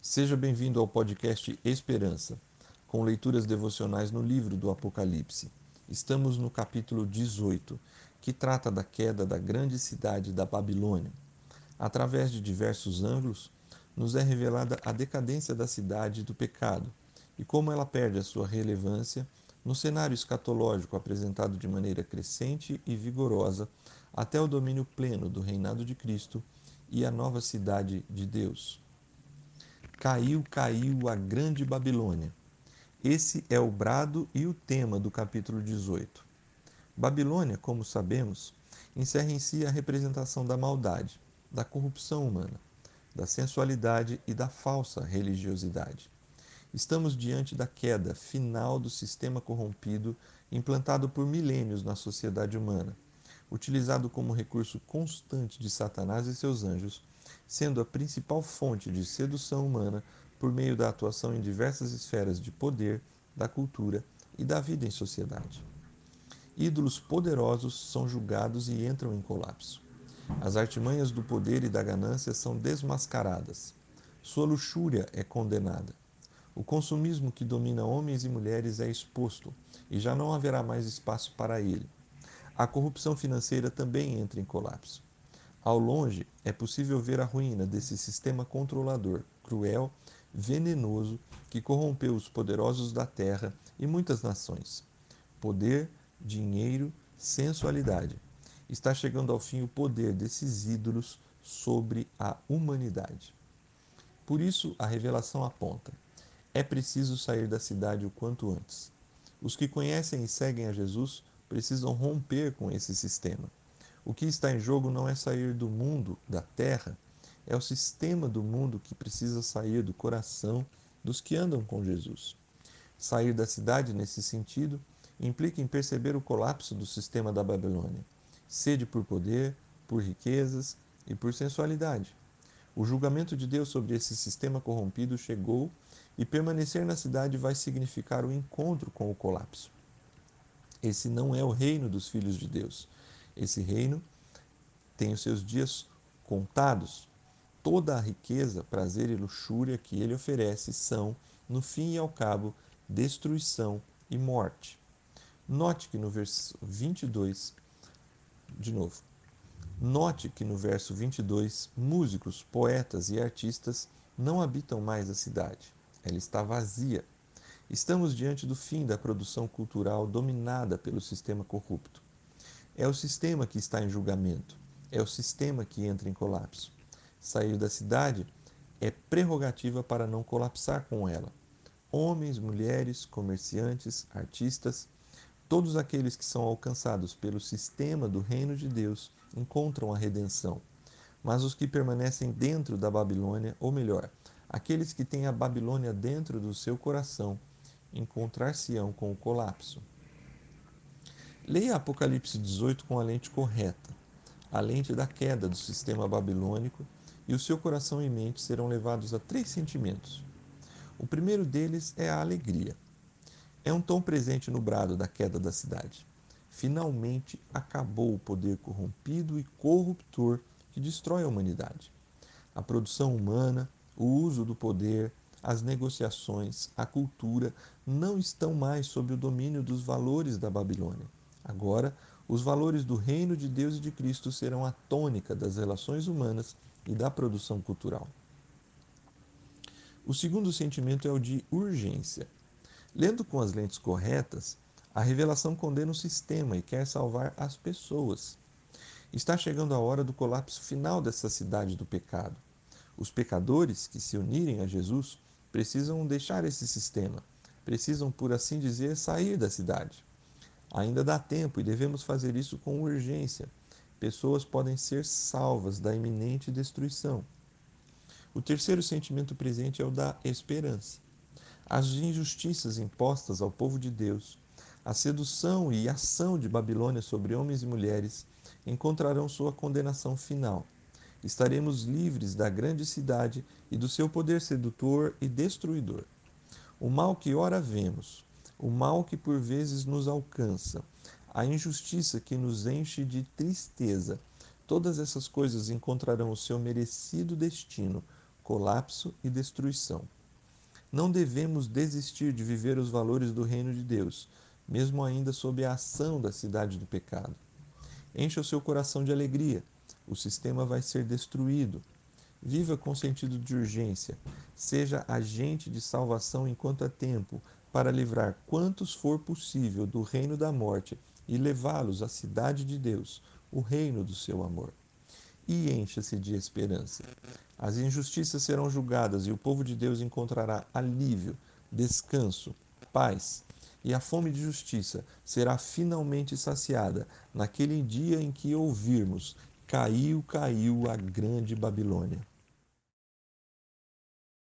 Seja bem-vindo ao podcast Esperança, com leituras devocionais no livro do Apocalipse. Estamos no capítulo 18, que trata da queda da grande cidade da Babilônia. Através de diversos ângulos, nos é revelada a decadência da cidade do pecado e como ela perde a sua relevância no cenário escatológico apresentado de maneira crescente e vigorosa até o domínio pleno do reinado de Cristo e a nova cidade de Deus. Caiu, caiu a grande Babilônia. Esse é o brado e o tema do capítulo 18. Babilônia, como sabemos, encerra em si a representação da maldade, da corrupção humana, da sensualidade e da falsa religiosidade. Estamos diante da queda final do sistema corrompido implantado por milênios na sociedade humana, utilizado como recurso constante de Satanás e seus anjos, sendo a principal fonte de sedução humana por meio da atuação em diversas esferas de poder, da cultura e da vida em sociedade. Ídolos poderosos são julgados e entram em colapso. As artimanhas do poder e da ganância são desmascaradas. Sua luxúria é condenada. O consumismo que domina homens e mulheres é exposto e já não haverá mais espaço para ele. A corrupção financeira também entra em colapso. Ao longe, é possível ver a ruína desse sistema controlador, cruel, venenoso, que corrompeu os poderosos da terra e muitas nações. Poder, dinheiro, sensualidade. Está chegando ao fim o poder desses ídolos sobre a humanidade. Por isso, a revelação aponta é preciso sair da cidade o quanto antes. Os que conhecem e seguem a Jesus precisam romper com esse sistema. O que está em jogo não é sair do mundo, da terra, é o sistema do mundo que precisa sair do coração dos que andam com Jesus. Sair da cidade nesse sentido implica em perceber o colapso do sistema da Babilônia, sede por poder, por riquezas e por sensualidade. O julgamento de Deus sobre esse sistema corrompido chegou e permanecer na cidade vai significar o encontro com o colapso. Esse não é o reino dos filhos de Deus. Esse reino tem os seus dias contados. Toda a riqueza, prazer e luxúria que ele oferece são, no fim e ao cabo, destruição e morte. Note que no verso 22, de novo, Note que no verso 22, músicos, poetas e artistas não habitam mais a cidade. Ela está vazia. Estamos diante do fim da produção cultural dominada pelo sistema corrupto. É o sistema que está em julgamento. É o sistema que entra em colapso. Sair da cidade é prerrogativa para não colapsar com ela. Homens, mulheres, comerciantes, artistas, todos aqueles que são alcançados pelo sistema do reino de Deus encontram a redenção. Mas os que permanecem dentro da Babilônia, ou melhor, aqueles que têm a Babilônia dentro do seu coração, encontrar-se-ão com o colapso. Leia Apocalipse 18 com a lente correta, a lente da queda do sistema babilônico, e o seu coração e mente serão levados a três sentimentos. O primeiro deles é a alegria. É um tom presente no brado da queda da cidade. Finalmente acabou o poder corrompido e corruptor que destrói a humanidade. A produção humana, o uso do poder, as negociações, a cultura não estão mais sob o domínio dos valores da Babilônia. Agora, os valores do reino de Deus e de Cristo serão a tônica das relações humanas e da produção cultural. O segundo sentimento é o de urgência. Lendo com as lentes corretas, a revelação condena o sistema e quer salvar as pessoas. Está chegando a hora do colapso final dessa cidade do pecado. Os pecadores que se unirem a Jesus precisam deixar esse sistema, precisam, por assim dizer, sair da cidade. Ainda dá tempo e devemos fazer isso com urgência. Pessoas podem ser salvas da iminente destruição. O terceiro sentimento presente é o da esperança. As injustiças impostas ao povo de Deus a sedução e ação de Babilônia sobre homens e mulheres encontrarão sua condenação final. Estaremos livres da grande cidade e do seu poder sedutor e destruidor. O mal que ora vemos, o mal que por vezes nos alcança, a injustiça que nos enche de tristeza, todas essas coisas encontrarão o seu merecido destino colapso e destruição. Não devemos desistir de viver os valores do reino de Deus, mesmo ainda sob a ação da cidade do pecado. Encha o seu coração de alegria. O sistema vai ser destruído. Viva com sentido de urgência. Seja agente de salvação enquanto há tempo, para livrar quantos for possível do reino da morte e levá-los à cidade de Deus, o reino do seu amor. E encha-se de esperança. As injustiças serão julgadas e o povo de Deus encontrará alívio, descanso, paz. E a fome de justiça será finalmente saciada naquele dia em que ouvirmos: Caiu, caiu a grande Babilônia.